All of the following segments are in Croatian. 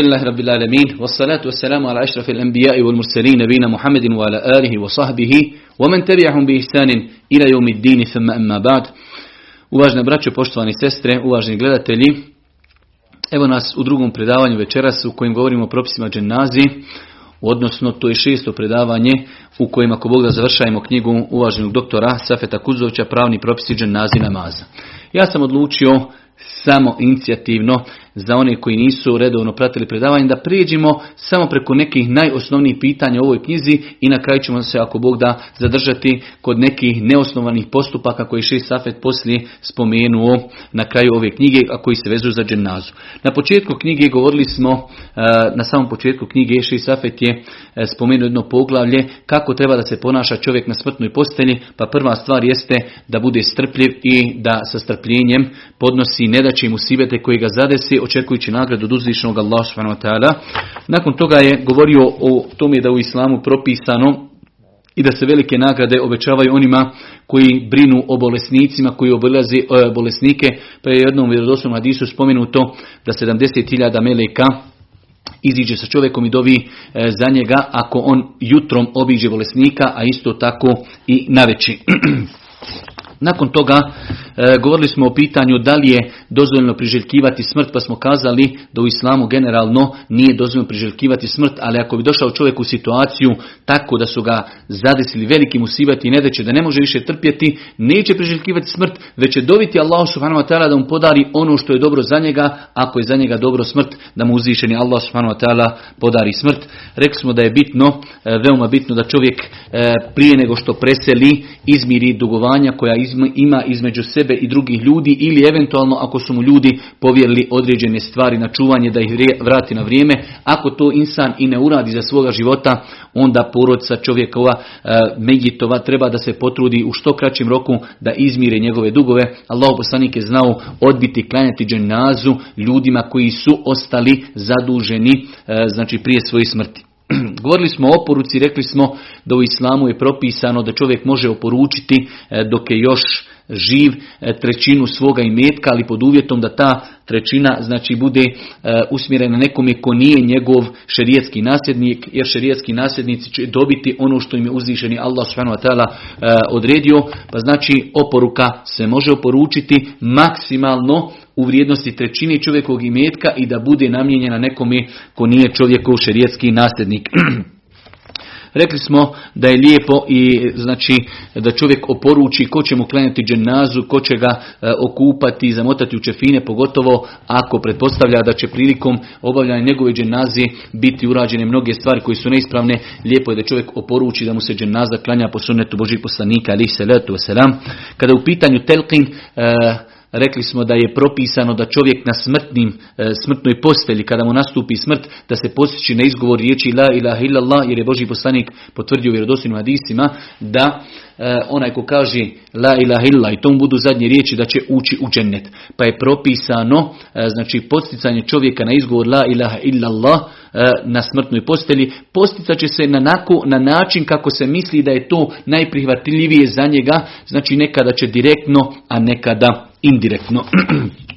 الحمد Rabbil Alamin, العالمين والصلاة والسلام على أشرف الأنبياء والمرسلين nabina محمد وعلى آله وصحبه ومن تبعهم بإحسان إلى يوم الدين ثم أما بعد. Uvažne braćo, poštovani sestre, uvaženi gledatelji, evo nas u drugom predavanju večeras u kojem govorimo o propisima dženazi, odnosno to je šesto predavanje u kojem ako Bog da završajemo knjigu uvaženog doktora Safeta Kuzovića, pravni propisi dženazi namaza. Ja sam odlučio samo inicijativno za one koji nisu redovno pratili predavanje, da prijeđimo samo preko nekih najosnovnijih pitanja u ovoj knjizi i na kraju ćemo se, ako Bog da, zadržati kod nekih neosnovanih postupaka koji šest Safet poslije spomenuo na kraju ove knjige, a koji se vezuju za dženazu. Na početku knjige govorili smo, e, na samom početku knjige šest Safet je e, spomenuo jedno poglavlje kako treba da se ponaša čovjek na smrtnoj postelji, pa prva stvar jeste da bude strpljiv i da sa strpljenjem podnosi nedaće i musibete koji ga zadesi, očekujući nagradu od uzvišenog Allah. Nakon toga je govorio o tome da u islamu propisano i da se velike nagrade obećavaju onima koji brinu o bolesnicima, koji obilazi e, bolesnike, pa je jednom vjerodostojnom hadisu spomenuto da 70.000 meleka iziđe sa čovjekom i dovi e, za njega ako on jutrom obiđe bolesnika, a isto tako i naveći. Nakon toga e, govorili smo o pitanju da li je dozvoljeno priželjkivati smrt, pa smo kazali da u islamu generalno nije dozvoljeno priželjkivati smrt, ali ako bi došao čovjek u situaciju tako da su ga zadesili veliki musibati i ne da ne može više trpjeti, neće priželjkivati smrt, već će dobiti Allah subhanahu wa ta'ala da mu podari ono što je dobro za njega, ako je za njega dobro smrt, da mu uzvišeni Allah subhanahu wa ta'ala podari smrt. Rekli smo da je bitno, e, veoma bitno da čovjek e, prije nego što preseli izmiri dugovanja koja ima između sebe i drugih ljudi ili eventualno ako su mu ljudi povjerili određene stvari na čuvanje da ih vrati na vrijeme. Ako to insan i ne uradi za svoga života, onda porodca čovjekova e, Megitova treba da se potrudi u što kraćem roku da izmire njegove dugove. Allah poslanik je znao odbiti klanjati dženazu ljudima koji su ostali zaduženi e, znači prije svoje smrti. Govorili smo o oporuci, rekli smo da u islamu je propisano da čovjek može oporučiti e, dok je još živ e, trećinu svoga imetka, ali pod uvjetom da ta trećina znači bude e, usmjerena nekome ko nije njegov šerijetski nasljednik, jer šerijetski nasljednici će dobiti ono što im je uzvišeni Allah subhanahu odredio, pa znači oporuka se može oporučiti maksimalno u vrijednosti trećine čovjekovog imetka i da bude namijenjena nekome ko nije čovjekov šerijetski nasljednik. Rekli smo da je lijepo i znači da čovjek oporuči ko će mu klanjati dženazu, ko će ga e, okupati zamotati u čefine, pogotovo ako pretpostavlja da će prilikom obavljanja njegove dženazi biti urađene mnoge stvari koje su neispravne. Lijepo je da čovjek oporuči da mu se dženaza klanja po sunnetu Božih poslanika, ali se letu Kada u pitanju telkin, e, rekli smo da je propisano da čovjek na smrtnim, e, smrtnoj postelji, kada mu nastupi smrt, da se posjeći na izgovor riječi la ilaha illallah, jer je Boži poslanik potvrdio vjerodostojnim hadisima, da e, onaj ko kaže la ilaha illallah i tomu budu zadnje riječi da će ući u džennet. Pa je propisano, e, znači posticanje čovjeka na izgovor la ilaha illallah, na smrtnoj postelji, posticat će se na, na način kako se misli da je to najprihvatljivije za njega, znači nekada će direktno, a nekada indirektno.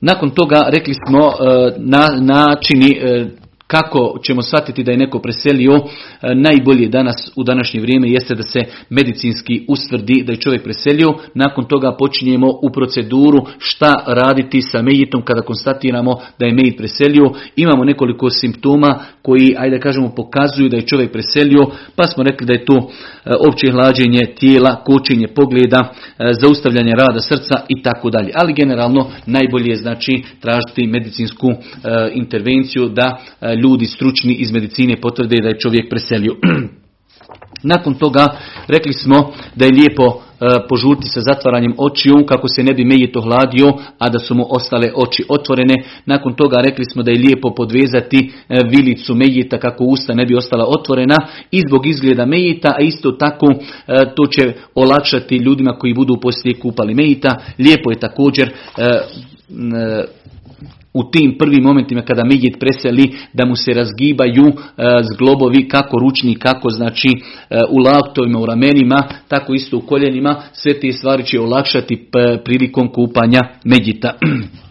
Nakon toga rekli smo e, na načini e, kako ćemo shvatiti da je neko preselio, e, najbolje danas u današnje vrijeme jeste da se medicinski ustvrdi da je čovjek preselio. Nakon toga počinjemo u proceduru šta raditi sa mejitom kada konstatiramo da je mejit preselio. Imamo nekoliko simptoma koji, ajde kažemo, pokazuju da je čovjek preselio, pa smo rekli da je to e, opće hlađenje tijela, kočenje pogleda, e, zaustavljanje rada srca i tako dalje. Ali generalno najbolje je znači tražiti medicinsku intervenciju da ljudi stručni iz medicine potvrde da je čovjek preselio. Nakon toga rekli smo da je lijepo e, požurti sa zatvaranjem očiju kako se ne bi mejito hladio, a da su mu ostale oči otvorene. Nakon toga rekli smo da je lijepo podvezati e, vilicu mejita kako usta ne bi ostala otvorena i zbog izgleda mejita, a isto tako e, to će olakšati ljudima koji budu poslije kupali mejita. Lijepo je također u tim prvim momentima kada Medjit preseli da mu se razgibaju zglobovi kako ručni, kako znači u laptovima, u ramenima, tako isto u koljenima, sve te stvari će olakšati prilikom kupanja Medjita.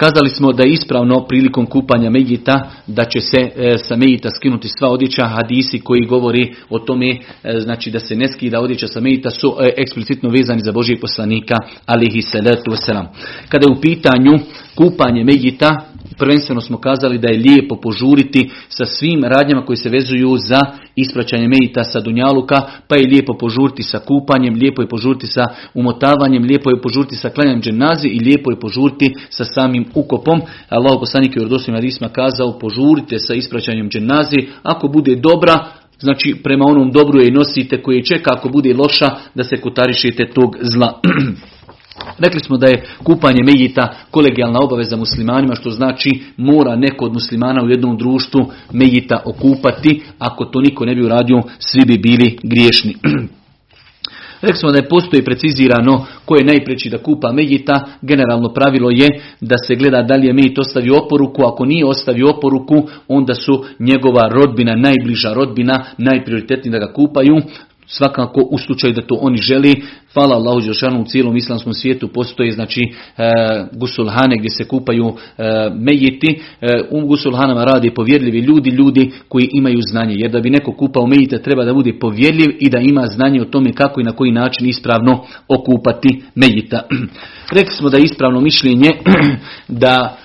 Kazali smo da je ispravno prilikom kupanja Medjita da će se e, sa Medjita skinuti sva odjeća. Hadisi koji govori o tome e, znači da se ne skida odjeća sa Medjita su e, eksplicitno vezani za Božijeg poslanika alihi salatu wasalam. Kada je u pitanju kupanje Medjita prvenstveno smo kazali da je lijepo požuriti sa svim radnjama koji se vezuju za ispraćanje medita sa Dunjaluka, pa je lijepo požuriti sa kupanjem, lijepo je požuriti sa umotavanjem, lijepo je požuriti sa klanjanjem dženazi i lijepo je požuriti sa samim ukopom. Allah poslanik je u Rodosima Risma kazao požurite sa ispraćanjem dženazi, ako bude dobra, znači prema onom dobru je nosite koje čeka, ako bude loša da se kotarišete tog zla. Rekli smo da je kupanje Mejita kolegijalna obaveza muslimanima, što znači mora neko od muslimana u jednom društvu Mejita okupati. Ako to niko ne bi uradio, svi bi bili griješni. Rekli smo da je postoji precizirano ko je najpreći da kupa Mejita. Generalno pravilo je da se gleda da li je Mejit ostavio oporuku. Ako nije ostavio oporuku, onda su njegova rodbina, najbliža rodbina, najprioritetniji da ga kupaju svakako u slučaju da to oni želi. Hvala Allahu Đelšanu u cijelom islamskom svijetu postoji znači e, gusulhane gdje se kupaju e, mejiti. E, u gusulhanama radi povjerljivi ljudi, ljudi koji imaju znanje. Jer da bi neko kupao mejite treba da bude povjerljiv i da ima znanje o tome kako i na koji način ispravno okupati mejita. Rekli smo da je ispravno mišljenje da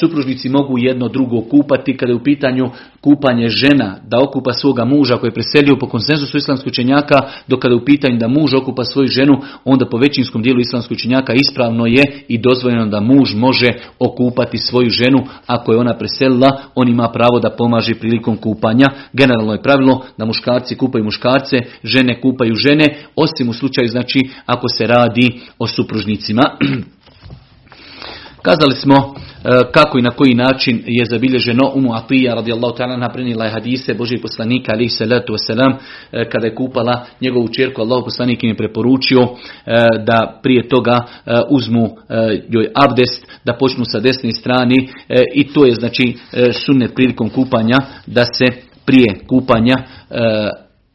supružnici mogu jedno drugo kupati kada je u pitanju kupanje žena da okupa svoga muža koji je preselio po konsenzusu islamskog učenjaka dok kada je u pitanju da muž okupa svoju ženu onda po većinskom dijelu islamskog učenjaka ispravno je i dozvoljeno da muž može okupati svoju ženu. Ako je ona preselila on ima pravo da pomaže prilikom kupanja. Generalno je pravilo da muškarci kupaju muškarce žene kupaju žene osim u slučaju znači ako se radi o supružnicima Kazali smo e, kako i na koji način je zabilježeno Umu Atija radijallahu ta'ala naprenila je hadise Božih poslanika alaih salatu wasalam e, kada je kupala njegovu čerku Allah poslanik im je preporučio e, da prije toga uzmu joj abdest da počnu sa desne strane i to je znači sunnet prilikom kupanja da se prije kupanja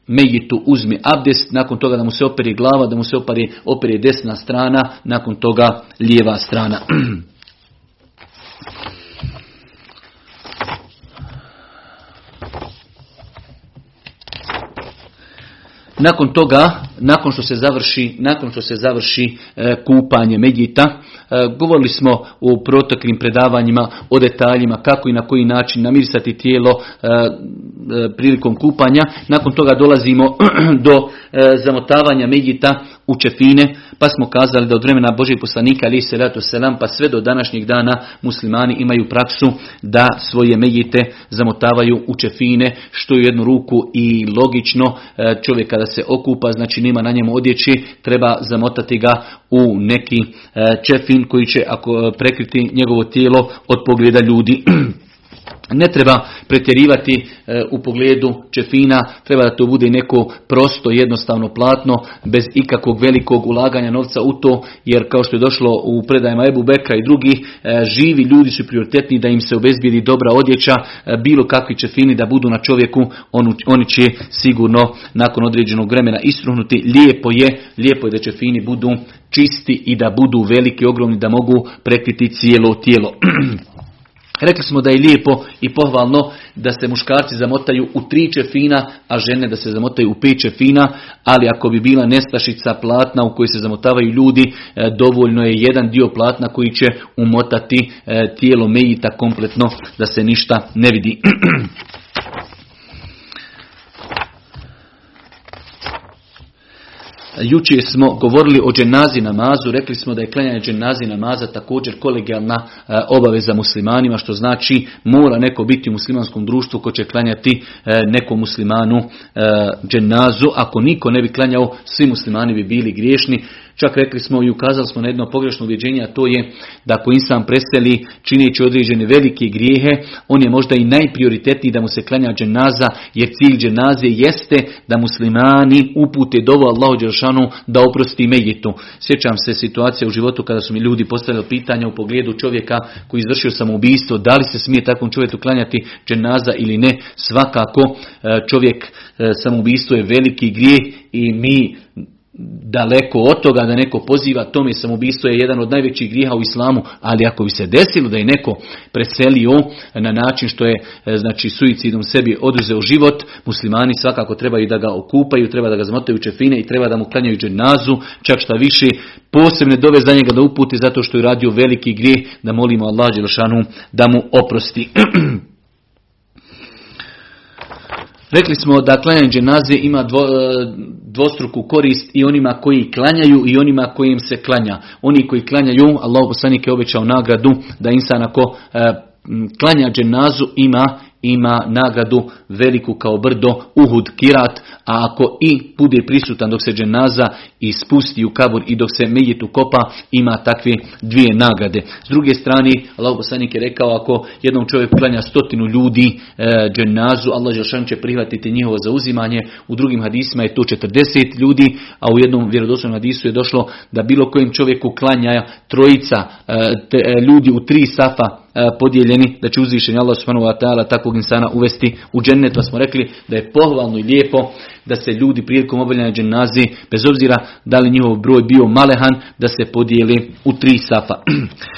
Mejitu uzmi abdest, nakon toga da mu se operi glava, da mu se operi, operi desna strana, nakon toga lijeva strana. Nakon toga, nakon što se završi, nakon što se završi e, kupanje medjita, e, govorili smo u proteklim predavanjima o detaljima kako i na koji način namirisati tijelo e, prilikom kupanja. Nakon toga dolazimo do zamotavanja medjita u čefine, pa smo kazali da od vremena Božih poslanika ali se ratu selam pa sve do današnjih dana muslimani imaju praksu da svoje medjite zamotavaju u čefine, što je u jednu ruku i logično. Čovjek kada se okupa, znači nema na njemu odjeći, treba zamotati ga u neki čefin koji će ako prekriti njegovo tijelo od pogleda ljudi. Ne treba pretjerivati e, u pogledu čefina, treba da to bude neko prosto, jednostavno platno, bez ikakvog velikog ulaganja novca u to, jer kao što je došlo u predajama Ebu Beka i drugih, e, živi ljudi su prioritetni da im se obezbijedi dobra odjeća, e, bilo kakvi čefini da budu na čovjeku, oni će sigurno nakon određenog vremena istruhnuti. Lijepo je, lijepo je da čefini budu čisti i da budu veliki, ogromni, da mogu prekriti cijelo tijelo. Rekli smo da je lijepo i pohvalno da se muškarci zamotaju u tri čefina, a žene da se zamotaju u pet čefina, ali ako bi bila nestašica platna u kojoj se zamotavaju ljudi, e, dovoljno je jedan dio platna koji će umotati e, tijelo mejita kompletno da se ništa ne vidi. Jučer smo govorili o dženazi namazu, rekli smo da je klanjanje dženazi namaza također kolegijalna e, obaveza muslimanima, što znači mora neko biti u muslimanskom društvu ko će klanjati e, nekom muslimanu e, dženazu. Ako niko ne bi klanjao, svi muslimani bi bili griješni. Čak rekli smo i ukazali smo na jedno pogrešno uvjeđenje, a to je da ako insan preseli čineći određene velike grijehe, on je možda i najprioritetniji da mu se klanja dženaza, jer cilj dženaze jeste da muslimani upute dovo Allahu Đelšanu da oprosti mejitu. Sjećam se situacije u životu kada su mi ljudi postavili pitanja u pogledu čovjeka koji izvršio samoubistvo, da li se smije takvom čovjeku klanjati dženaza ili ne. Svakako e, čovjek e, samoubistvo je veliki grijeh i mi daleko od toga da neko poziva tome samoubistvo je jedan od najvećih grijeha u islamu, ali ako bi se desilo da je neko preselio na način što je e, znači suicidom sebi oduzeo život, muslimani svakako trebaju da ga okupaju, treba da ga zmotaju čefine i treba da mu klanjaju dženazu, čak šta više posebne dove za njega da uputi zato što je radio veliki grijeh, da molimo Allah da mu oprosti. Rekli smo da klanjanje dženaze ima dvo, e, dvostruku korist i onima koji klanjaju i onima kojim se klanja. Oni koji klanjaju, Allah poslanik je obećao nagradu da insan ako e, klanja dženazu ima ima nagradu veliku kao brdo Uhud Kirat, a ako i bude prisutan dok se dženaza i spusti u kabur i dok se mejitu kopa, ima takve dvije nagrade. S druge strane, Allah poslanik je rekao, ako jednom čovjek klanja stotinu ljudi e, dženazu, Allah Žešan će prihvatiti njihovo zauzimanje. U drugim hadisima je to 40 ljudi, a u jednom vjerodostojnom hadisu je došlo da bilo kojem čovjeku klanja trojica e, e, ljudi u tri safa podijeljeni, da će uzvišenje Allah subhanahu wa ta'ala takvog insana uvesti u džennet. Pa smo rekli da je pohvalno i lijepo da se ljudi prilikom obavljanja dženazi, bez obzira da li njihov broj bio malehan, da se podijeli u tri safa.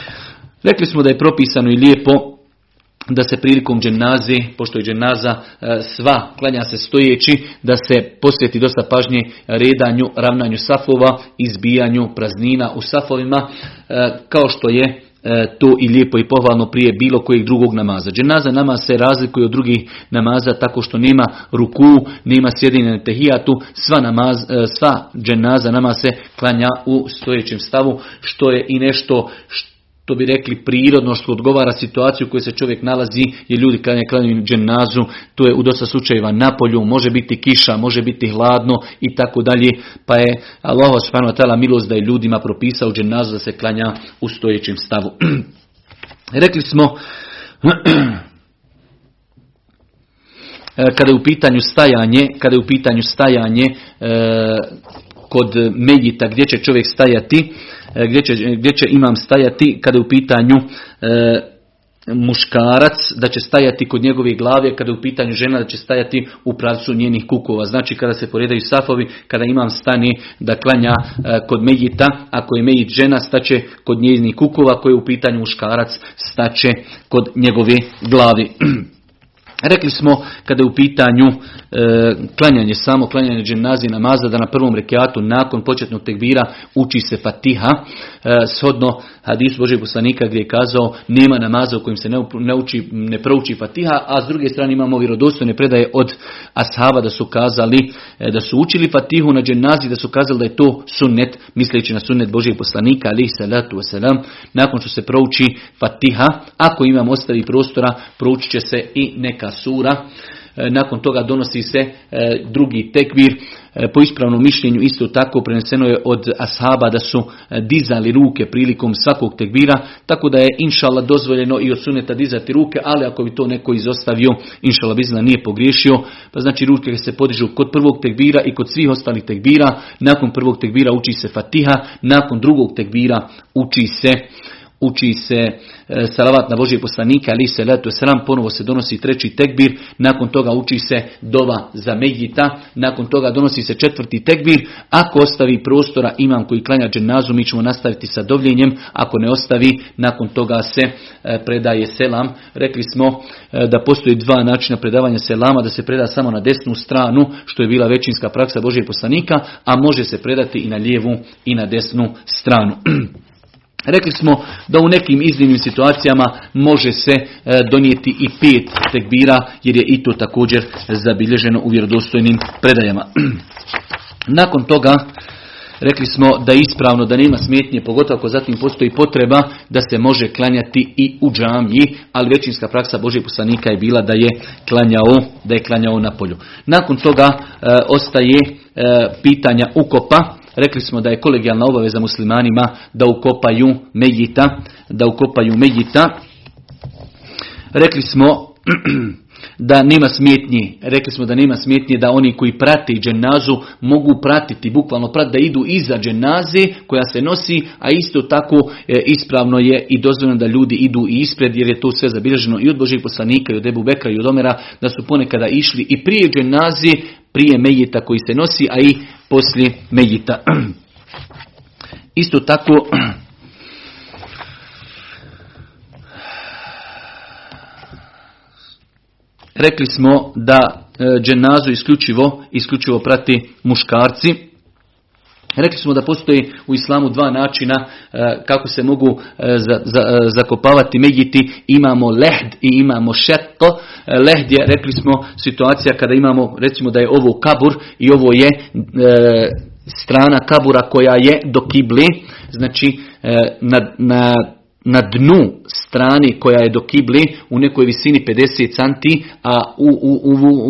rekli smo da je propisano i lijepo da se prilikom dženazi, pošto je dženaza e, sva, klanja se stojeći, da se posjeti dosta pažnje redanju, ravnanju safova, izbijanju praznina u safovima, e, kao što je E, to i lijepo i pohvalno prije bilo kojeg drugog namaza. Dženaza namaz se razlikuje od drugih namaza tako što nema ruku, nema sjedinje na tehijatu, sva, namaz, e, sva dženaza namaz se klanja u stojećem stavu, što je i nešto što to bi rekli prirodno što odgovara situaciju u kojoj se čovjek nalazi jer ljudi kad je klanjaju dženazu, to je u dosta slučajeva na polju, može biti kiša, može biti hladno i tako dalje, pa je Allah subhanahu wa milost da je ljudima propisao dženazu da se klanja u stojećem stavu. Rekli smo kada je u pitanju stajanje, kada je u pitanju stajanje e, kod medjita gdje će čovjek stajati, gdje će, gdje će imam stajati kada je u pitanju e, muškarac da će stajati kod njegove glave, kada je u pitanju žena da će stajati u pravcu njenih kukova. Znači kada se poredaju safovi, kada imam stani da klanja e, kod Mejita, ako je Mejit žena staće kod njenih kukova, ako je u pitanju muškarac staće kod njegove glavi. Rekli smo kada je u pitanju e, klanjanje samo, klanjanje dženazi namaza da na prvom rekiatu nakon početnog tekbira uči se fatiha, e, shodno hadisu Božeg poslanika gdje je kazao nema namaza u kojem se ne, uči, ne prouči fatiha, a s druge strane imamo vjerodostojne predaje od ashaba da su kazali e, da su učili fatihu na dženazi, da su kazali da je to sunnet, misleći na sunnet Božeg poslanika, ali salatu wasalam, nakon što se prouči fatiha, ako imam ostavi prostora, proučit će se i neka sura. E, nakon toga donosi se e, drugi tekvir. E, po ispravnom mišljenju isto tako preneseno je od ashaba da su dizali ruke prilikom svakog tekbira, tako da je inšala dozvoljeno i od suneta dizati ruke, ali ako bi to neko izostavio, inšala bizna nije pogriješio, pa znači ruke se podižu kod prvog tekbira i kod svih ostalih tekbira, nakon prvog tekbira uči se fatiha, nakon drugog tekbira uči se uči se e, salavat na Božije poslanika, ali se letu sram, ponovo se donosi treći tekbir, nakon toga uči se dova za Medjita, nakon toga donosi se četvrti tekbir, ako ostavi prostora imam koji klanja dženazu, mi ćemo nastaviti sa dovljenjem, ako ne ostavi, nakon toga se e, predaje selam. Rekli smo e, da postoji dva načina predavanja selama, da se preda samo na desnu stranu, što je bila većinska praksa Božije poslanika, a može se predati i na lijevu i na desnu stranu. Rekli smo da u nekim iznimnim situacijama može se e, donijeti i pet tekbira jer je i to također zabilježeno u vjerodostojnim predajama. Nakon toga rekli smo da je ispravno da nema smetnje, pogotovo ako zatim postoji potreba da se može klanjati i u džamiji, ali većinska praksa Božeg poslanika je bila da je klanjao, da je klanjao na polju. Nakon toga e, ostaje e, pitanja ukopa, rekli smo da je kolegijalna obaveza muslimanima da ukopaju Mejita, da ukopaju Mejita. Rekli smo da nema smetnji, rekli smo da nema smetnje da oni koji prate dženazu mogu pratiti, bukvalno pratiti da idu iza dženaze koja se nosi, a isto tako e, ispravno je i dozvoljeno da ljudi idu i ispred jer je to sve zabilježeno i od Božih poslanika i od Ebu Bekra i od Omera da su ponekada išli i prije dženaze, prije mejita koji se nosi, a i poslije mejita. Isto tako Rekli smo da e, dženazu isključivo, isključivo prati muškarci. Rekli smo da postoji u islamu dva načina e, kako se mogu e, zakopavati medjiti. Imamo lehd i imamo šeto. Lehd je, rekli smo, situacija kada imamo, recimo da je ovo kabur i ovo je strana kabura koja je do kibli. Znači, na, na na dnu strani koja je do kibli u nekoj visini 50 canti, a u, u,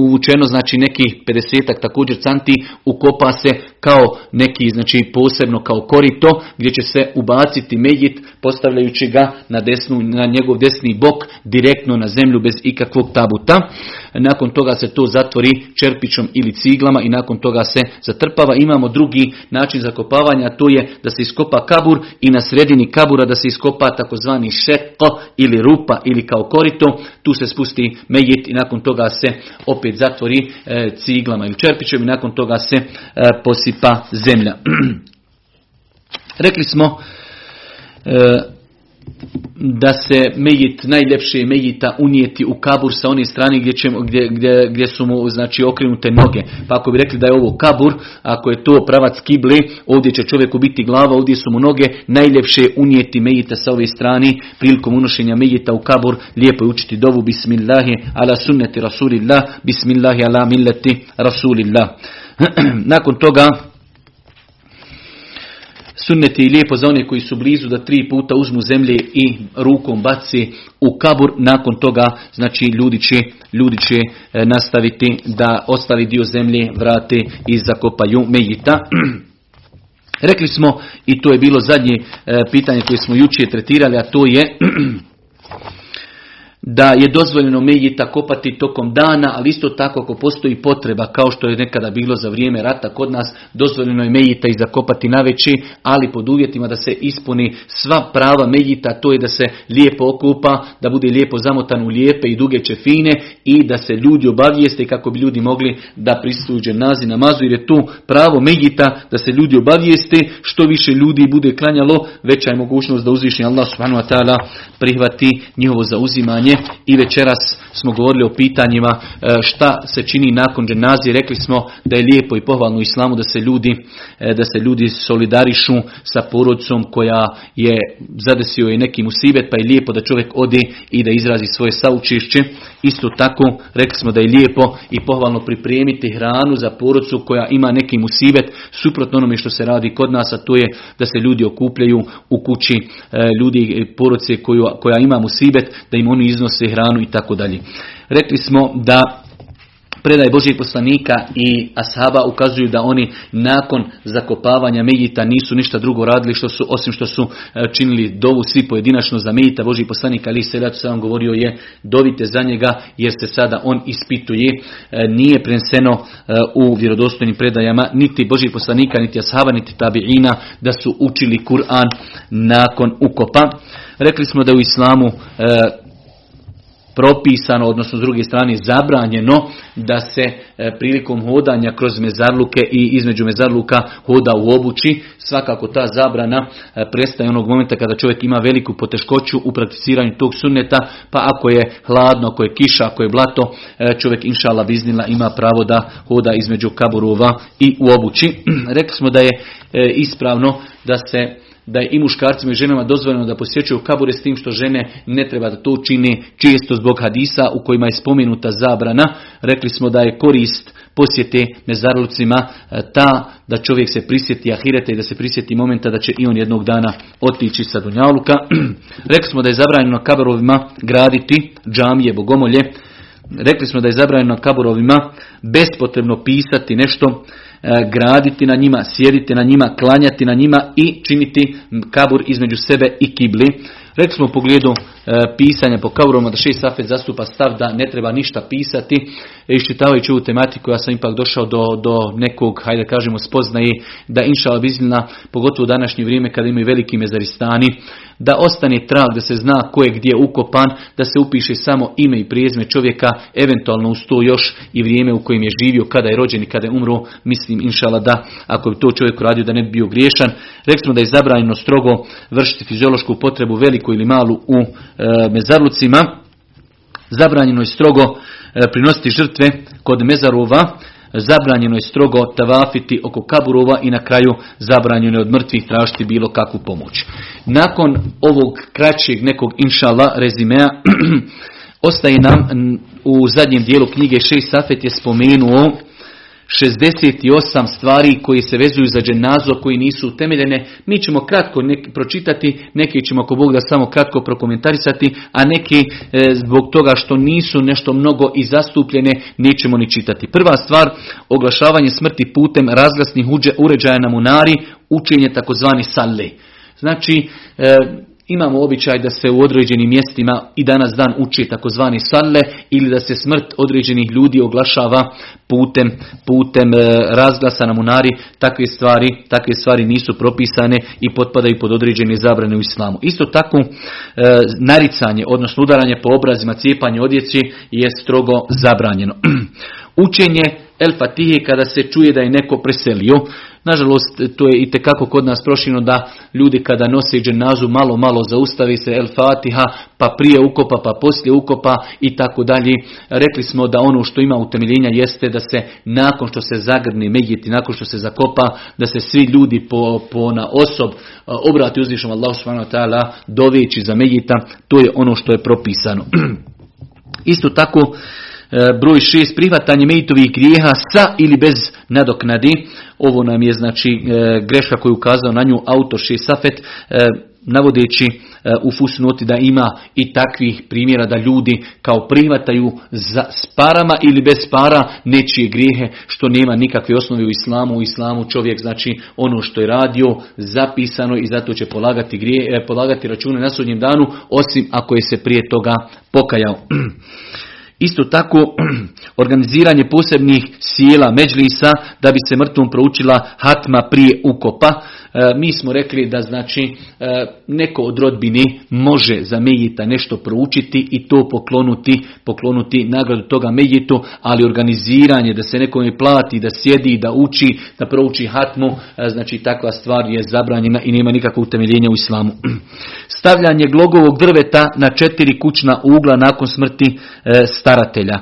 uvučeno znači nekih 50 također canti ukopa se kao neki znači posebno kao korito gdje će se ubaciti medjit postavljajući ga na, desnu, na njegov desni bok direktno na zemlju bez ikakvog tabuta. Nakon toga se to zatvori čerpićom ili ciglama i nakon toga se zatrpava. Imamo drugi način zakopavanja, to je da se iskopa kabur i na sredini kabura da se iskopa takozvani šeko ili rupa ili kao korito. Tu se spusti mejit i nakon toga se opet zatvori e, ciglama ili čerpićom i nakon toga se e, posipa zemlja. Rekli smo e, da se mejit, najljepše mejita unijeti u kabur sa one strane gdje, će, gdje, gdje, gdje su mu znači, okrenute noge. Pa ako bi rekli da je ovo kabur, ako je to pravac kible, ovdje će čovjeku biti glava, ovdje su mu noge, najljepše unijeti mejita sa ove strane prilikom unošenja mejita u kabur, lijepo je učiti dovu bismillahi ala sunneti rasulillah, bismillahi ala milleti rasulillah. Nakon toga Sunnet je lijepo za one koji su blizu da tri puta uzmu zemlje i rukom baci u kabur. Nakon toga znači ljudi će, ljudi će e, nastaviti da ostali dio zemlje vrate i zakopaju mejita. Rekli smo i to je bilo zadnje e, pitanje koje smo jučer tretirali, a to je da je dozvoljeno Mejita kopati tokom dana, ali isto tako ako postoji potreba, kao što je nekada bilo za vrijeme rata kod nas, dozvoljeno je Mejita i zakopati na veći, ali pod uvjetima da se ispuni sva prava Mejita, to je da se lijepo okupa, da bude lijepo zamotan u lijepe i duge čefine i da se ljudi obavijeste kako bi ljudi mogli da prisutuju nazi namazu, jer je tu pravo Mejita da se ljudi obavijeste, što više ljudi bude klanjalo, veća je mogućnost da uzvišnji Allah subhanahu wa ta'ala prihvati njihovo zauzimanje i večeras smo govorili o pitanjima e, šta se čini nakon dženazije. Rekli smo da je lijepo i pohvalno u islamu da se ljudi, e, da se ljudi solidarišu sa porodcom koja je zadesio i neki musibet pa je lijepo da čovjek ode i da izrazi svoje saučišće. Isto tako rekli smo da je lijepo i pohvalno pripremiti hranu za porodcu koja ima neki musibet suprotno onome što se radi kod nas, a to je da se ljudi okupljaju u kući e, ljudi porodce koja ima musibet, da im oni iznose hranu i tako dalje. Rekli smo da predaj Božih poslanika i ashaba ukazuju da oni nakon zakopavanja Mejita nisu ništa drugo radili što su, osim što su e, činili dovu svi pojedinačno za Mejita. Božih poslanika ali se sam govorio je dovite za njega jer se sada on ispituje. E, nije preneseno e, u vjerodostojnim predajama niti Božih poslanika, niti ashaba, niti tabiina da su učili Kur'an nakon ukopa. Rekli smo da u islamu propisano, odnosno s druge strane zabranjeno da se e, prilikom hodanja kroz mezarluke i između mezarluka hoda u obući. Svakako ta zabrana e, prestaje onog momenta kada čovjek ima veliku poteškoću u prakticiranju tog sunneta, pa ako je hladno, ako je kiša, ako je blato, e, čovjek inšala biznila ima pravo da hoda između kaburova i u obući. Rekli smo da je ispravno da se da je i muškarcima i ženama dozvoljeno da posjećuju kabure s tim što žene ne treba da to učine često zbog hadisa u kojima je spomenuta zabrana. Rekli smo da je korist posjete mezarlucima e, ta da čovjek se prisjeti ahirete i da se prisjeti momenta da će i on jednog dana otići sa Dunjaluka. Rekli smo da je zabranjeno kaburovima graditi džamije, bogomolje. Rekli smo da je zabranjeno kaburovima bespotrebno pisati nešto graditi na njima, sjediti na njima, klanjati na njima i činiti kabur između sebe i kibli. Rekli smo u pogledu e, pisanja po kaburama da šest safet zastupa stav da ne treba ništa pisati. Iščitavajući ovu tematiku ja sam ipak došao do, do nekog, hajde kažemo, spoznaje da inša bizilna, pogotovo u današnje vrijeme kada imaju veliki mezaristani, da ostane trag, da se zna ko je gdje ukopan, da se upiše samo ime i prijezme čovjeka, eventualno uz to još i vrijeme u kojem je živio, kada je rođen i kada je umro, mislim inšala da ako bi to čovjek radio da ne bi bio griješan. Rekli smo da je zabranjeno strogo vršiti fiziološku potrebu veliku ili malu u e, mezarlucima. Zabranjeno je strogo e, prinositi žrtve kod mezarova, zabranjeno je strogo tavafiti oko kaburova i na kraju zabranjeno je od mrtvih tražiti bilo kakvu pomoć. Nakon ovog kraćeg nekog inšala rezimea, ostaje nam u zadnjem dijelu knjige Šest Safet je spomenuo 68 stvari koji se vezuju za dženazo, koji nisu utemeljene. Mi ćemo kratko neki, pročitati, neki ćemo ako Bog da samo kratko prokomentarisati, a neki e, zbog toga što nisu nešto mnogo i zastupljene, nećemo ni čitati. Prva stvar, oglašavanje smrti putem razglasnih uređaja na munari, učenje takozvani salle. Znači, e, Imamo običaj da se u određenim mjestima i danas dan uči takozvani salle ili da se smrt određenih ljudi oglašava putem, putem e, razglasa na munari. Takve stvari, takve stvari nisu propisane i potpadaju pod određene zabrane u islamu. Isto tako e, naricanje, odnosno udaranje po obrazima, cijepanje odjeci je strogo zabranjeno. Učenje El Fatihe kada se čuje da je neko preselio. Nažalost, to je i tekako kod nas prošljeno da ljudi kada nose dženazu malo, malo zaustavi se El Fatiha, pa prije ukopa, pa poslije ukopa i tako dalje. Rekli smo da ono što ima utemeljenja jeste da se nakon što se zagrni Megiti, nakon što se zakopa, da se svi ljudi po, po na osob obrati uzvišom Allah subhanahu wa doveći za Megita. To je ono što je propisano. Isto tako, broj šest, prihvatanje meritovih grijeha sa ili bez nadoknadi. Ovo nam je znači e, greška koju ukazao na nju autor šest safet, e, navodeći u fusnoti da ima i takvih primjera da ljudi kao prihvataju za, s parama ili bez para nečije grijehe što nema nikakve osnove u islamu. U islamu čovjek znači ono što je radio zapisano i zato će polagati, grije, polagati račune na sudnjem danu osim ako je se prije toga pokajao. Isto tako organiziranje posebnih sjela međlisa da bi se mrtvom proučila hatma prije ukopa. E, mi smo rekli da znači e, neko od rodbine može za Mejita nešto proučiti i to poklonuti, poklonuti nagradu toga Mejitu, ali organiziranje da se nekome plati, da sjedi, da uči, da prouči hatmu, e, znači takva stvar je zabranjena i nema nikakvog utemeljenja u islamu. Stavljanje glogovog drveta na četiri kućna ugla nakon smrti staratelja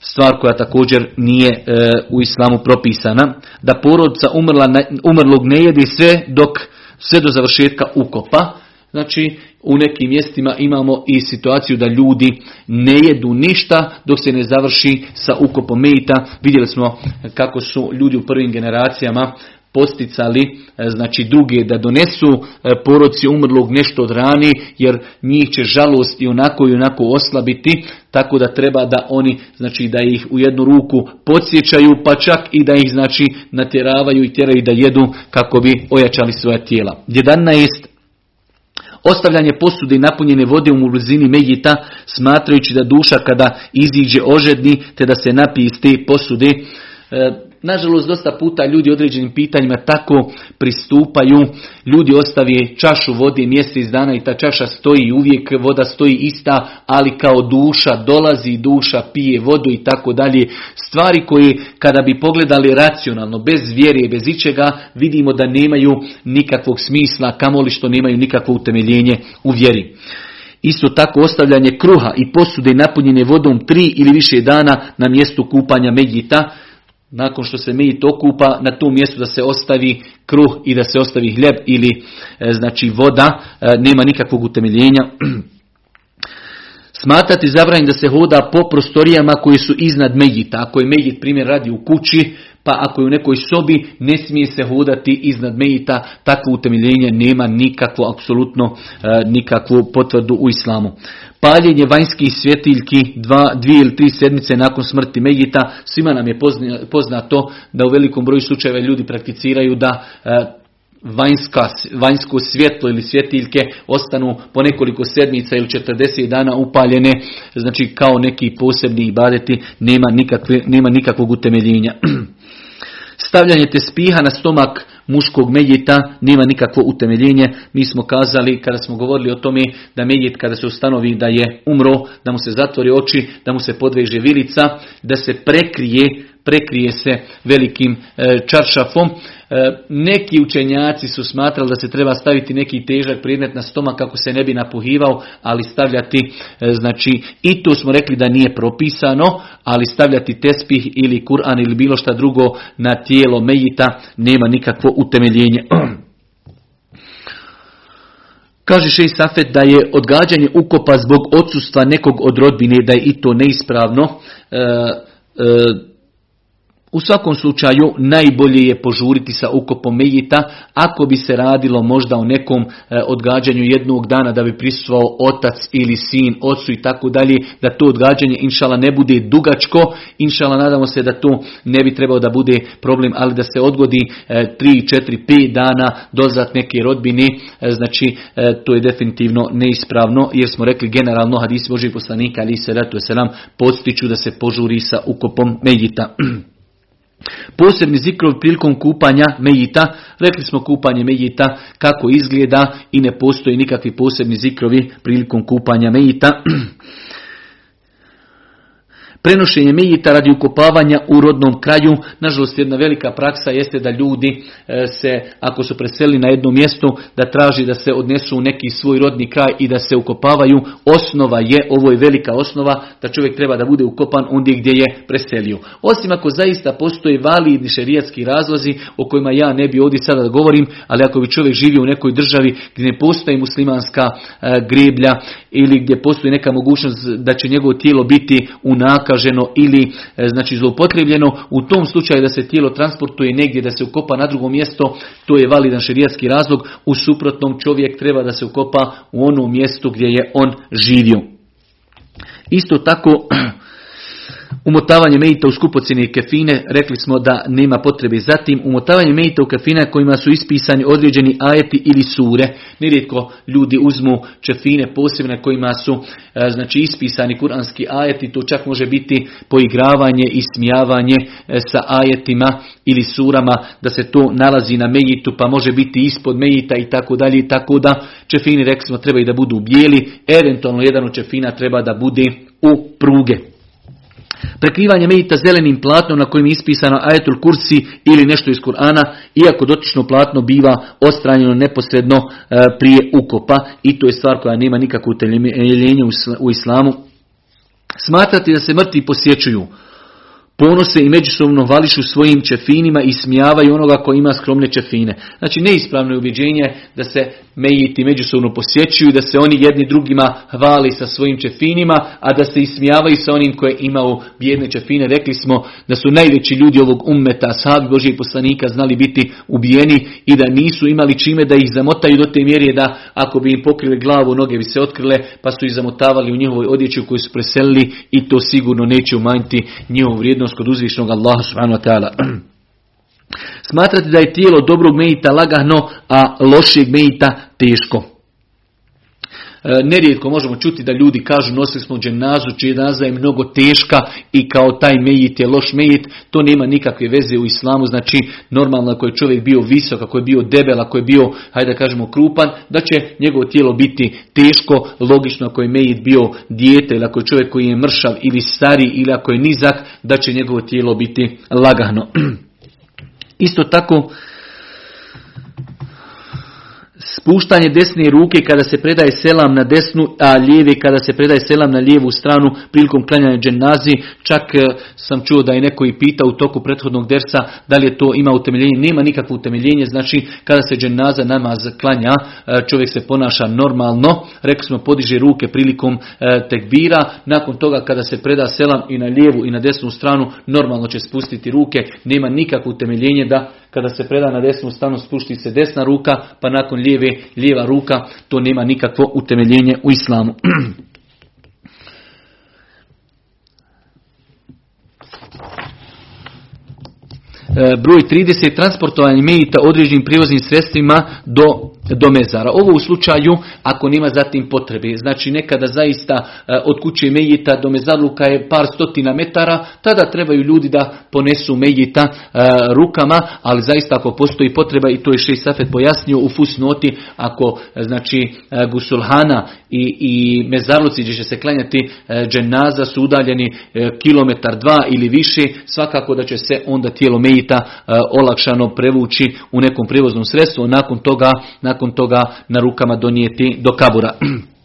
stvar koja također nije e, u islamu propisana, da porodca umrla, umrlog ne jedi sve dok sve do završetka ukopa. Znači, u nekim mjestima imamo i situaciju da ljudi ne jedu ništa dok se ne završi sa ukopom mejita. Vidjeli smo kako su ljudi u prvim generacijama posticali e, znači druge da donesu e, poroci umrlog nešto od rani jer njih će žalost i onako i onako oslabiti tako da treba da oni znači da ih u jednu ruku podsjećaju pa čak i da ih znači natjeravaju i tjeraju da jedu kako bi ojačali svoja tijela. 11 Ostavljanje posude napunjene vode u blizini Megita, smatrajući da duša kada iziđe ožedni, te da se napije iz te posude, e, Nažalost, dosta puta ljudi određenim pitanjima tako pristupaju. Ljudi ostavi čašu vode mjesec dana i ta čaša stoji uvijek, voda stoji ista, ali kao duša dolazi, duša pije vodu i tako dalje. Stvari koje kada bi pogledali racionalno, bez vjere i bez ičega, vidimo da nemaju nikakvog smisla, kamoli što nemaju nikakvo utemeljenje u vjeri. Isto tako ostavljanje kruha i posude napunjene vodom tri ili više dana na mjestu kupanja Medjita, nakon što se mi okupa na tom mjestu da se ostavi kruh i da se ostavi hljeb ili e, znači voda, e, nema nikakvog utemeljenja. Smatrati zabranjen da se hoda po prostorijama koji su iznad Megita. Ako je Megit primjer radi u kući, pa ako je u nekoj sobi ne smije se hodati iznad mejita, takvo utemeljenje nema nikakvo, apsolutno e, nikakvu potvrdu u islamu. Paljenje vanjskih svjetiljki dva, dvije ili tri sedmice nakon smrti Mejita, svima nam je poznato da u velikom broju slučajeva ljudi prakticiraju da e, vanjska, vanjsko svjetlo ili svjetiljke ostanu po nekoliko sedmica ili 40 dana upaljene, znači kao neki posebni ibadeti, nema, nikakve, nema nikakvog utemeljenja. Stavljanje te spiha na stomak muškog medjeta nema nikakvo utemeljenje. Mi smo kazali kada smo govorili o tome da medjet kada se ustanovi da je umro, da mu se zatvori oči, da mu se podveže vilica, da se prekrije prekrije se velikim e, čaršafom. E, neki učenjaci su smatrali da se treba staviti neki težak predmet na stomak kako se ne bi napuhivao, ali stavljati, e, znači i to smo rekli da nije propisano, ali stavljati tespih ili Kur'an ili bilo šta drugo na tijelo mejita nema nikakvo utemeljenje. Kaže Šej Safet da je odgađanje ukopa zbog odsustva nekog od rodbine, da je i to neispravno. U svakom slučaju najbolje je požuriti sa ukopom Mejita ako bi se radilo možda o nekom e, odgađanju jednog dana da bi prisustvovao otac ili sin, ocu i tako dalje, da to odgađanje inšala ne bude dugačko, inšala nadamo se da to ne bi trebao da bude problem, ali da se odgodi 3, 4, 5 dana dozvat neke rodbine, e, znači e, to je definitivno neispravno jer smo rekli generalno hadisi Božih poslanika ali se ratu se nam podstiču da se požuri sa ukopom Mejita. Posebni zikrov prilikom kupanja mejita, rekli smo kupanje mejita kako izgleda i ne postoji nikakvi posebni zikrovi prilikom kupanja mejita. Prenošenje mejita radi ukopavanja u rodnom kraju, nažalost jedna velika praksa jeste da ljudi e, se, ako su preseli na jedno mjesto, da traži da se odnesu u neki svoj rodni kraj i da se ukopavaju. Osnova je, ovo je velika osnova, da čovjek treba da bude ukopan ondje gdje je preselio. Osim ako zaista postoje validni šerijatski razlozi o kojima ja ne bi ovdje sada da govorim, ali ako bi čovjek živio u nekoj državi gdje ne postoji muslimanska e, greblja ili gdje postoji neka mogućnost da će njegovo tijelo biti unaka unakaženo ili e, znači zloupotrebljeno, u tom slučaju da se tijelo transportuje negdje, da se ukopa na drugo mjesto, to je validan šerijatski razlog, u suprotnom čovjek treba da se ukopa u ono mjestu gdje je on živio. Isto tako Umotavanje mejita u skupocjene kefine, rekli smo da nema potrebe. Zatim, umotavanje mejita u kefine kojima su ispisani određeni ajeti ili sure. Nerijetko ljudi uzmu čefine posebne kojima su e, znači ispisani kuranski ajeti. To čak može biti poigravanje i smijavanje e, sa ajetima ili surama da se to nalazi na mejitu pa može biti ispod mejita i tako dalje. Tako da čefini rekli smo trebaju da budu bijeli. Eventualno jedan od čefina treba da bude u pruge. Prekrivanje medita zelenim platnom na kojem je ispisano ajetul kursi ili nešto iz Kur'ana, iako dotično platno biva ostranjeno neposredno e, prije ukopa i to je stvar koja nema nikakvo uteljenje u islamu. Smatrati da se mrtvi posjećuju ponose i međusobno vališu svojim čefinima i smijavaju onoga ko ima skromne čefine. Znači neispravno je ubjeđenje da se mejiti međusobno posjećuju, da se oni jedni drugima hvali sa svojim čefinima, a da se ismijavaju sa onim koje imao bijedne čefine. Rekli smo da su najveći ljudi ovog ummeta, sahabi Božih poslanika, znali biti ubijeni i da nisu imali čime da ih zamotaju do te mjere da ako bi im pokrili glavu, noge bi se otkrile, pa su ih zamotavali u njihovoj odjeći u kojoj su preselili i to sigurno neće umanjiti njihovu vrijednost kod uzvišnog Allaha subhanahu wa ta'ala. Smatrati da je tijelo dobrog mejita lagano, a lošeg mejita teško. E, nerijetko možemo čuti da ljudi kažu nosili smo dženazu dženaza je mnogo teška i kao taj mejit je loš mejit. To nema nikakve veze u islamu. Znači normalno ako je čovjek bio visok, ako je bio debel, ako je bio, hajde da kažemo, krupan, da će njegovo tijelo biti teško. Logično ako je mejit bio dijete ili ako je čovjek koji je mršav ili stari ili ako je nizak, da će njegovo tijelo biti lagano. Isto tako spuštanje desne ruke kada se predaje selam na desnu, a lijeve kada se predaje selam na lijevu stranu prilikom klanjanja dženazi. Čak e, sam čuo da je neko i pitao u toku prethodnog dersa da li je to ima utemeljenje. Nema nikakvo utemeljenje, znači kada se dženaza namaz klanja, e, čovjek se ponaša normalno. Rekli smo podiže ruke prilikom e, tekbira. Nakon toga kada se preda selam i na lijevu i na desnu stranu, normalno će spustiti ruke. Nema nikakvo utemeljenje da kada se preda na desnu stranu spušti se desna ruka, pa nakon lijeve lijeva ruka, to nema nikakvo utemeljenje u islamu. E, broj 30 transportovanje mejita određenim prijevoznim sredstvima do, do mezara. Ovo u slučaju ako nema zatim potrebe. Znači nekada zaista e, od kuće mejita do mezarluka je par stotina metara, tada trebaju ljudi da ponesu mejita e, rukama, ali zaista ako postoji potreba i to je Šej Safet pojasnio u fusnoti, ako znači Gusulhana i, i mezarluci gdje će se klanjati dženaza su udaljeni kilometar dva ili više, svakako da će se onda tijelo mejita E, olakšano prevući u nekom prevoznom sredstvu, nakon toga, nakon toga na rukama donijeti do kabura.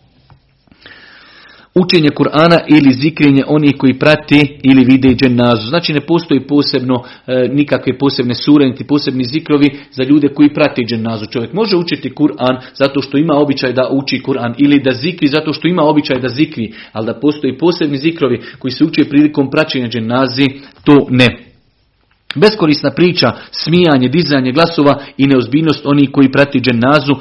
Učenje Kur'ana ili zikrenje onih koji prati ili vide dženazu. Znači ne postoji posebno e, nikakve posebne sure, niti posebni zikrovi za ljude koji prati dženazu. Čovjek može učiti Kur'an zato što ima običaj da uči Kur'an ili da zikri zato što ima običaj da zikri, ali da postoji posebni zikrovi koji se uče prilikom praćenja dženazi, to ne. Beskorisna priča, smijanje, dizanje glasova i neozbiljnost onih koji prati dženazu.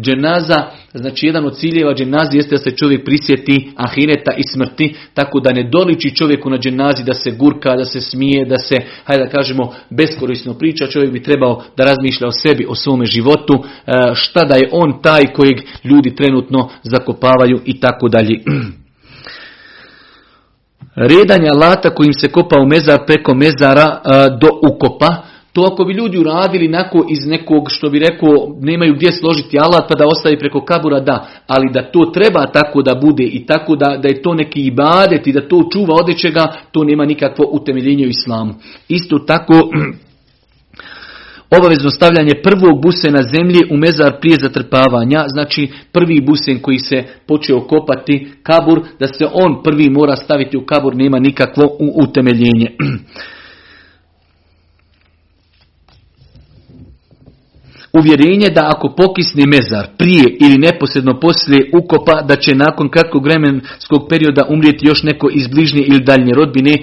Dženaza, znači jedan od ciljeva dženazi jeste da se čovjek prisjeti ahireta i smrti, tako da ne doliči čovjeku na dženazi da se gurka, da se smije, da se, hajde da kažemo, beskorisno priča. Čovjek bi trebao da razmišlja o sebi, o svome životu, e, šta da je on taj kojeg ljudi trenutno zakopavaju i tako dalje. redanja alata kojim se kopa u mezar preko mezara do ukopa, to ako bi ljudi uradili nako iz nekog što bi rekao nemaju gdje složiti alat pa da ostavi preko kabura, da. Ali da to treba tako da bude i tako da, da je to neki ibadet i da to čuva odečega, to nema nikakvo utemeljenje u islamu. Isto tako obavezno stavljanje prvog busena zemlje u mezar prije zatrpavanja, znači prvi busen koji se počeo kopati kabur, da se on prvi mora staviti u kabur, nema nikakvo utemeljenje. uvjerenje da ako pokisne mezar prije ili neposredno poslije ukopa, da će nakon kratkog vremenskog perioda umrijeti još neko iz bližnje ili daljnje rodbine, e,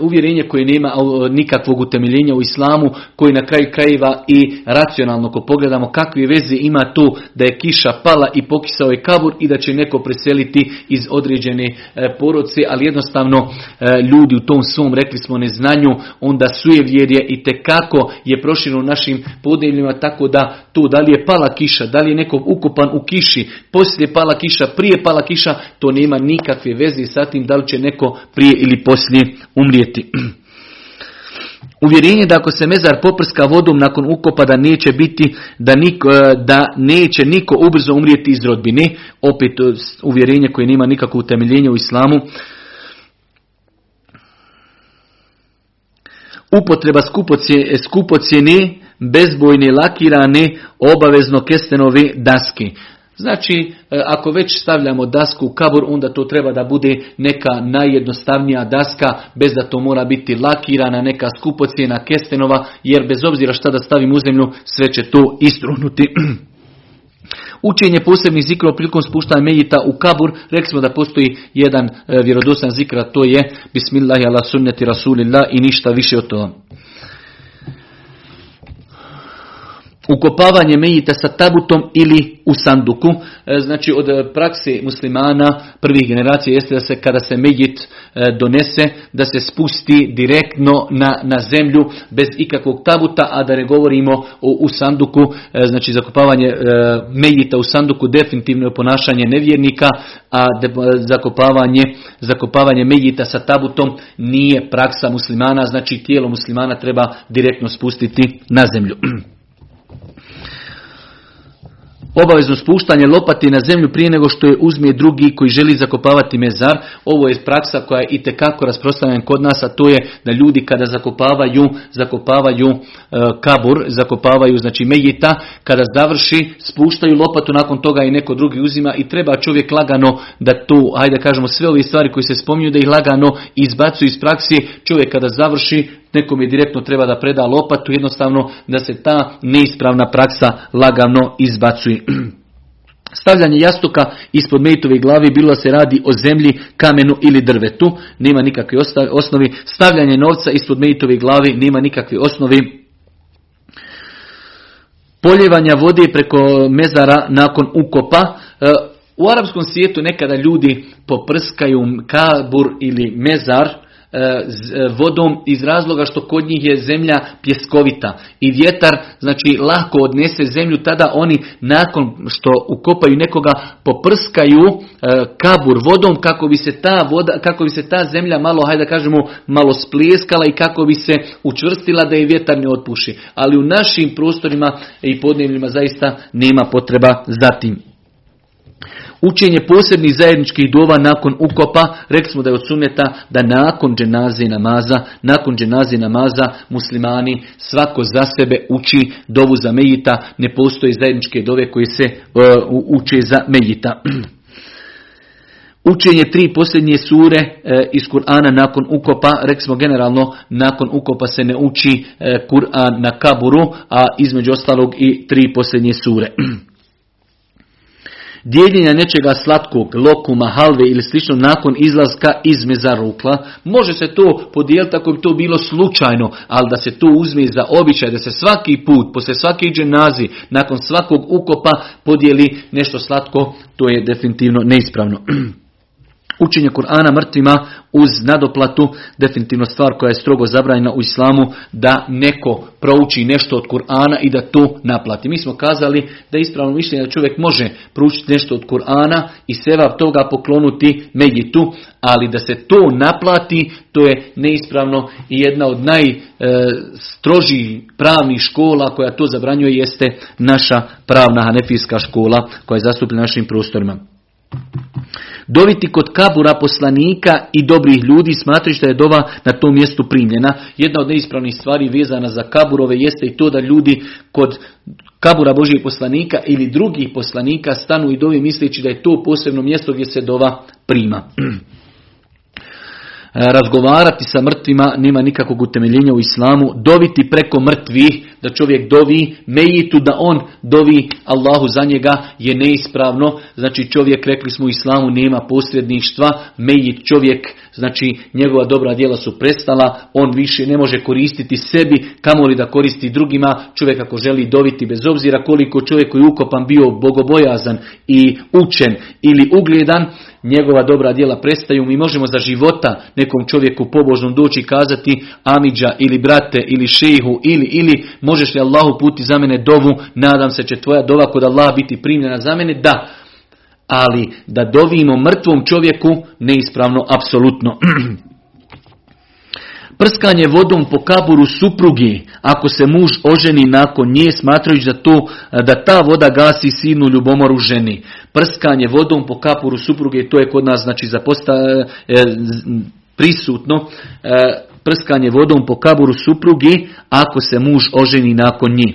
uvjerenje koje nema nikakvog utemeljenja u islamu, koji na kraju krajeva i racionalno, ko pogledamo kakve veze ima to da je kiša pala i pokisao je kabur i da će neko preseliti iz određene e, porodce, ali jednostavno e, ljudi u tom svom, rekli smo, neznanju, onda sujevjerje i tekako je prošireno našim podnevljima, tako da tu, da li je pala kiša, da li je neko ukopan u kiši, poslije pala kiša, prije pala kiša, to nema nikakve veze sa tim da li će neko prije ili poslije umrijeti. Uvjerenje da ako se mezar poprska vodom nakon ukopa da neće biti, da, niko, da neće niko ubrzo umrijeti iz rodbine, opet uvjerenje koje nema nikakvo utemeljenje u islamu. Upotreba skupocjene bezbojne lakirane obavezno kestenove daske. Znači, e, ako već stavljamo dasku u kabur, onda to treba da bude neka najjednostavnija daska, bez da to mora biti lakirana, neka skupocijena kestenova, jer bez obzira šta da stavim u zemlju, sve će to istrunuti. Učenje posebnih zikrova prilikom spuštanja medjita u kabur, rekli smo da postoji jedan e, vjerodostan zikra, to je Bismillahi ala sunneti rasulillah i ništa više od toga. Ukopavanje mejita sa tabutom ili u sanduku. E, znači od prakse muslimana prvih generacija jeste da se kada se mejit e, donese da se spusti direktno na, na zemlju bez ikakvog tabuta, a da ne govorimo o, u sanduku, e, znači zakopavanje mejita u sanduku definitivno je ponašanje nevjernika, a zakopavanje, zakopavanje mejita sa tabutom nije praksa muslimana, znači tijelo muslimana treba direktno spustiti na zemlju. obavezno spuštanje lopati na zemlju prije nego što je uzme drugi koji želi zakopavati mezar. Ovo je praksa koja je itekako rasprostranjena kod nas, a to je da ljudi kada zakopavaju, zakopavaju e, kabur, zakopavaju znači mejita, kada završi, spuštaju lopatu, nakon toga i neko drugi uzima i treba čovjek lagano da tu, ajde kažemo, sve ove stvari koje se spominju da ih lagano izbacuju iz praksi. Čovjek kada završi, nekom je direktno treba da preda lopatu, jednostavno da se ta neispravna praksa lagano izbacuje. Stavljanje jastuka ispod mejtove glavi bilo se radi o zemlji, kamenu ili drvetu, nema nikakve osnovi. Stavljanje novca ispod mejtove glavi nema nikakve osnovi. Poljevanja vode preko mezara nakon ukopa. E, u arapskom svijetu nekada ljudi poprskaju kabur ili mezar vodom iz razloga što kod njih je zemlja pjeskovita. I vjetar znači lako odnese zemlju tada oni nakon što ukopaju nekoga poprskaju e, kabur vodom kako bi se ta voda kako bi se ta zemlja malo hajde kažemo malo splijeskala i kako bi se učvrstila da je vjetar ne otpuši. Ali u našim prostorima i podnevljima zaista nema potreba za tim Učenje posebnih zajedničkih dova nakon ukopa, rekli smo da je od suneta da nakon dženaze namaza, nakon dženaze namaza muslimani svako za sebe uči dovu za mejita, ne postoji zajedničke dove koje se uh, uče za mejita. Učenje tri posljednje sure e, iz Kur'ana nakon ukopa, rekli smo generalno nakon ukopa se ne uči e, Kur'an na kaburu, a između ostalog i tri posljednje sure. dijeljenja nečega slatkog, lokuma, halve ili slično nakon izlaska iz mezarukla. Može se to podijeliti ako bi to bilo slučajno, ali da se to uzme za običaj, da se svaki put, poslije svake dženazi, nakon svakog ukopa podijeli nešto slatko, to je definitivno neispravno. Učenje Kur'ana mrtvima uz nadoplatu, definitivno stvar koja je strogo zabranjena u islamu, da neko prouči nešto od Kur'ana i da to naplati. Mi smo kazali da je ispravno mišljenje da čovjek može proučiti nešto od Kur'ana i seva toga poklonuti Megitu, ali da se to naplati, to je neispravno i jedna od najstrožih pravnih škola koja to zabranjuje jeste naša pravna hanefijska škola koja je zastupljena našim prostorima. Doviti kod kabura poslanika i dobrih ljudi smatrajući da je dova na tom mjestu primljena. Jedna od neispravnih stvari vezana za kaburove jeste i to da ljudi kod kabura Božijeg poslanika ili drugih poslanika stanu i dovi misleći da je to posebno mjesto gdje se dova prima. E, razgovarati sa mrtvima nema nikakvog utemeljenja u islamu, doviti preko mrtvih, da čovjek dovi mejitu, da on dovi Allahu za njega je neispravno, znači čovjek, rekli smo u islamu, nema posljedništva, mejit čovjek, znači njegova dobra djela su prestala, on više ne može koristiti sebi, kamoli da koristi drugima, čovjek ako želi dobiti bez obzira koliko čovjek koji je ukopan bio bogobojazan i učen ili ugledan, njegova dobra djela prestaju. Mi možemo za života nekom čovjeku pobožnom doći i kazati Amidža ili brate ili šehu ili ili možeš li Allahu puti za mene dovu, nadam se će tvoja dova kod Allah biti primljena za mene, da. Ali da dovimo mrtvom čovjeku neispravno, apsolutno. Prskanje vodom po kaburu suprugi, ako se muž oženi nakon nje, smatrajući da, to, da ta voda gasi sinu ljubomoru ženi. Prskanje vodom po kaburu supruge, to je kod nas znači zaposta, e, prisutno. E, prskanje vodom po kaburu suprugi, ako se muž oženi nakon nje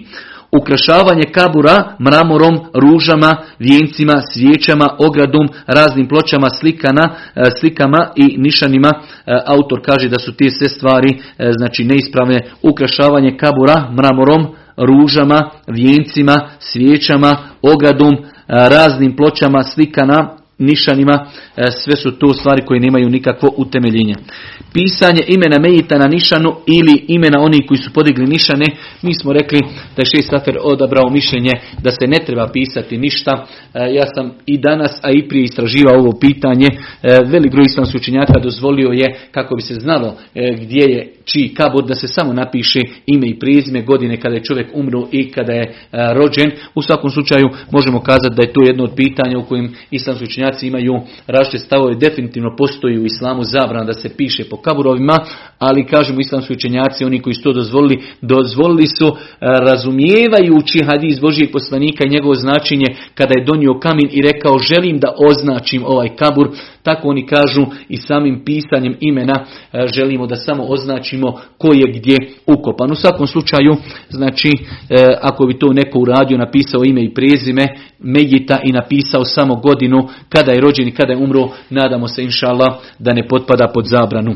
ukrašavanje kabura mramorom, ružama, vijencima, svijećama, ogradom, raznim pločama, slikana, e, slikama i nišanima. E, autor kaže da su te sve stvari e, znači neispravne. Ukrašavanje kabura mramorom, ružama, vijencima, svijećama, ogradom, raznim pločama, slikana, nišanima, sve su to stvari koje nemaju nikakvo utemeljenje pisanje imena Mejita na nišanu ili imena onih koji su podigli nišane, mi smo rekli da je šest safer odabrao mišljenje da se ne treba pisati ništa. E, ja sam i danas, a i prije istraživao ovo pitanje. E, velik broj islamskih učenjaka dozvolio je kako bi se znalo e, gdje je čiji kabod da se samo napiše ime i prezime godine kada je čovjek umro i kada je rođen. U svakom slučaju možemo kazati da je to jedno od pitanja u kojim islamski učenjaci učenjaci imaju različite stavove, definitivno postoji u islamu zabrana da se piše po kaburovima, ali kažemo islamski učenjaci, oni koji su to dozvolili, dozvolili su e, razumijevajući hadis Božijeg poslanika i njegovo značenje kada je donio kamin i rekao želim da označim ovaj kabur, tako oni kažu i samim pisanjem imena e, želimo da samo označimo ko je gdje ukopan. U svakom slučaju, znači, e, ako bi to neko uradio, napisao ime i prezime Medjita i napisao samo godinu kada je rođen i kada je umro, nadamo se inšala da ne potpada pod zabranu.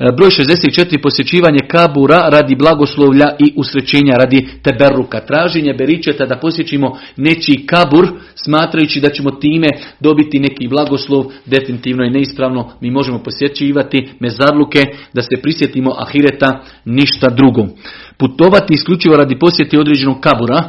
E, broj 64. posjećivanje kabura radi blagoslovlja i usrećenja, radi teberuka. Traženje beričeta da posjećimo nečiji kabur, smatrajući da ćemo time dobiti neki blagoslov, definitivno je neispravno. Mi možemo posjećivati mezarluke, da se prisjetimo ahireta, ništa drugo. Putovati isključivo radi posjeti određenog kabura,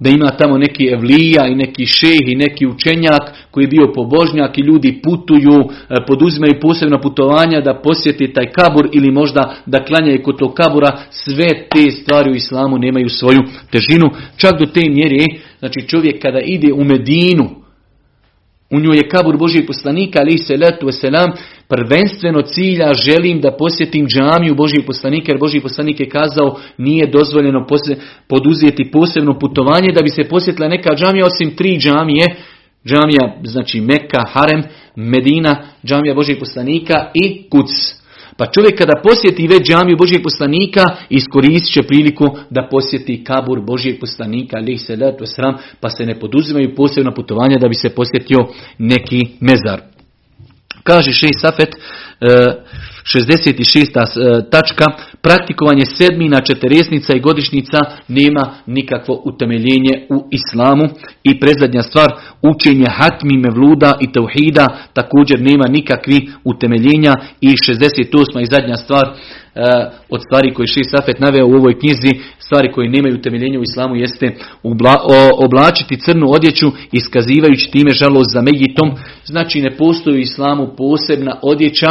da ima tamo neki evlija i neki šeh i neki učenjak koji je bio pobožnjak i ljudi putuju, e, poduzimaju posebna putovanja da posjeti taj kabur ili možda da klanjaju kod tog kabura, sve te stvari u islamu nemaju svoju težinu. Čak do te mjere, znači čovjek kada ide u Medinu, u njoj je kabur Božijeg poslanika, ali se letu selam, prvenstveno cilja želim da posjetim džamiju Božijeg poslanika, jer Božiji poslanik je kazao nije dozvoljeno poduzeti posebno putovanje da bi se posjetila neka džamija osim tri džamije, džamija znači Mekka, Harem, Medina, džamija Božijeg poslanika i Kuc. Pa čovjek kada posjeti već džamiju Božijeg poslanika, iskoristit će priliku da posjeti kabur Božijeg poslanika, ali se to sram, pa se ne poduzimaju posebno putovanja da bi se posjetio neki mezar. Kaže Šej Safet, 66. E, tačka, praktikovanje sedmina, četiresnica i godišnjica nema nikakvo utemeljenje u islamu. I prezadnja stvar, učenje hatmi, mevluda i tauhida također nema nikakvi utemeljenja. I 68. i zadnja stvar, e, od stvari koje Šej Safet naveo u ovoj knjizi, stvari koje nemaju utemeljenja u islamu jeste oblačiti crnu odjeću iskazivajući time žalost za Megitom. Znači ne postoji u islamu posebna odjeća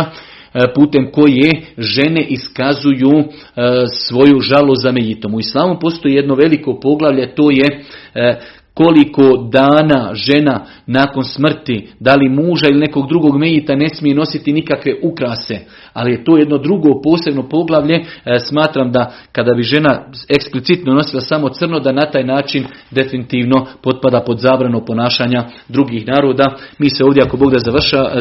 putem koje žene iskazuju e, svoju žalost za Mejitom. U islamu postoji jedno veliko poglavlje, to je e, koliko dana žena nakon smrti, da li muža ili nekog drugog mejita ne smije nositi nikakve ukrase. Ali je to jedno drugo posebno poglavlje. E, smatram da kada bi žena eksplicitno nosila samo crno, da na taj način definitivno potpada pod zabranu ponašanja drugih naroda. Mi se ovdje ako Bog da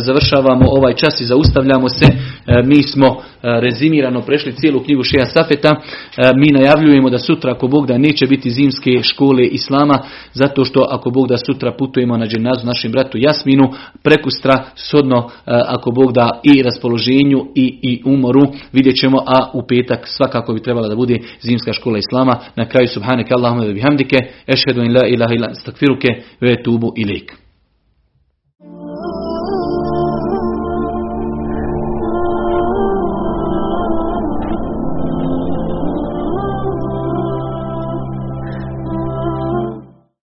završavamo ovaj čas i zaustavljamo se. E, mi smo e, rezimirano prešli cijelu knjigu Šeja Safeta. Mi najavljujemo da sutra ako Bog da neće biti zimske škole Islama zato što ako Bog da sutra putujemo na dženazu našim bratu Jasminu, prekustra shodno e, ako Bog da i raspoloženju i, i umoru, vidjet ćemo, a u petak svakako bi trebala da bude zimska škola Islama. Na kraju subhaneke Allahumma bihamdike, ešhedu in la ilaha ila stakfiruke, ve tubu ilik.